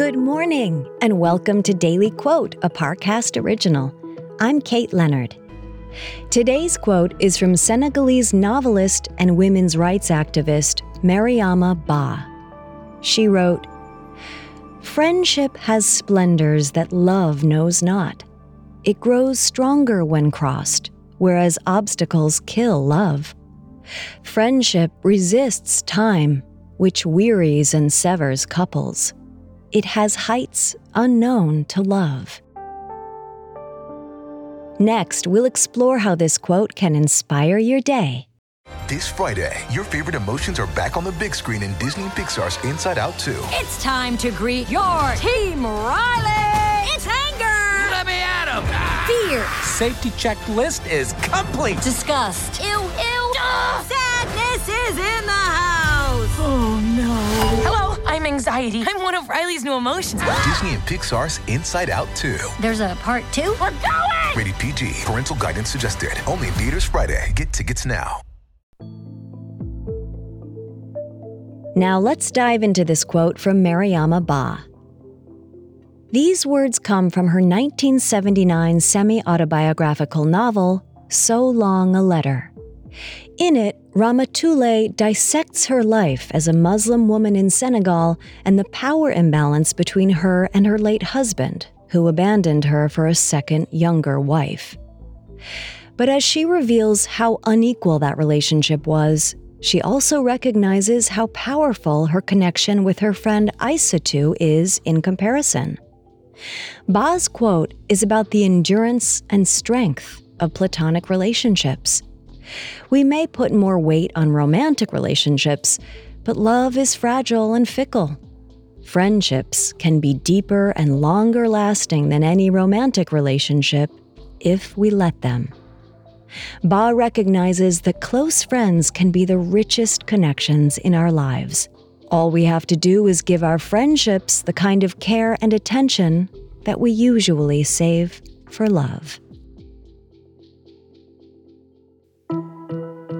Good morning, and welcome to Daily Quote, a Parcast original. I'm Kate Leonard. Today's quote is from Senegalese novelist and women's rights activist Mariama Bâ. She wrote, Friendship has splendors that love knows not. It grows stronger when crossed, whereas obstacles kill love. Friendship resists time, which wearies and severs couples. It has heights unknown to love. Next, we'll explore how this quote can inspire your day. This Friday, your favorite emotions are back on the big screen in Disney and Pixar's Inside Out 2. It's time to greet your team, Riley! It's anger! Let me at him! Fear! Safety checklist is complete. Disgust! Ew, ew! Ugh. Sadness is in the house! Oh, anxiety. I'm one of Riley's new emotions. Disney and Pixar's Inside Out 2. There's a part two? We're going! Rated PG. Parental guidance suggested. Only in theaters Friday. Get tickets now. Now let's dive into this quote from Mariama Bâ. These words come from her 1979 semi autobiographical novel, So Long a Letter. In it, Ramatoulaye dissects her life as a Muslim woman in Senegal and the power imbalance between her and her late husband, who abandoned her for a second, younger wife. But as she reveals how unequal that relationship was, she also recognizes how powerful her connection with her friend Aissatou is in comparison. Bâ's quote is about the endurance and strength of platonic relationships. We may put more weight on romantic relationships, but love is fragile and fickle. Friendships can be deeper and longer lasting than any romantic relationship if we let them. Bâ recognizes that close friends can be the richest connections in our lives. All we have to do is give our friendships the kind of care and attention that we usually save for love.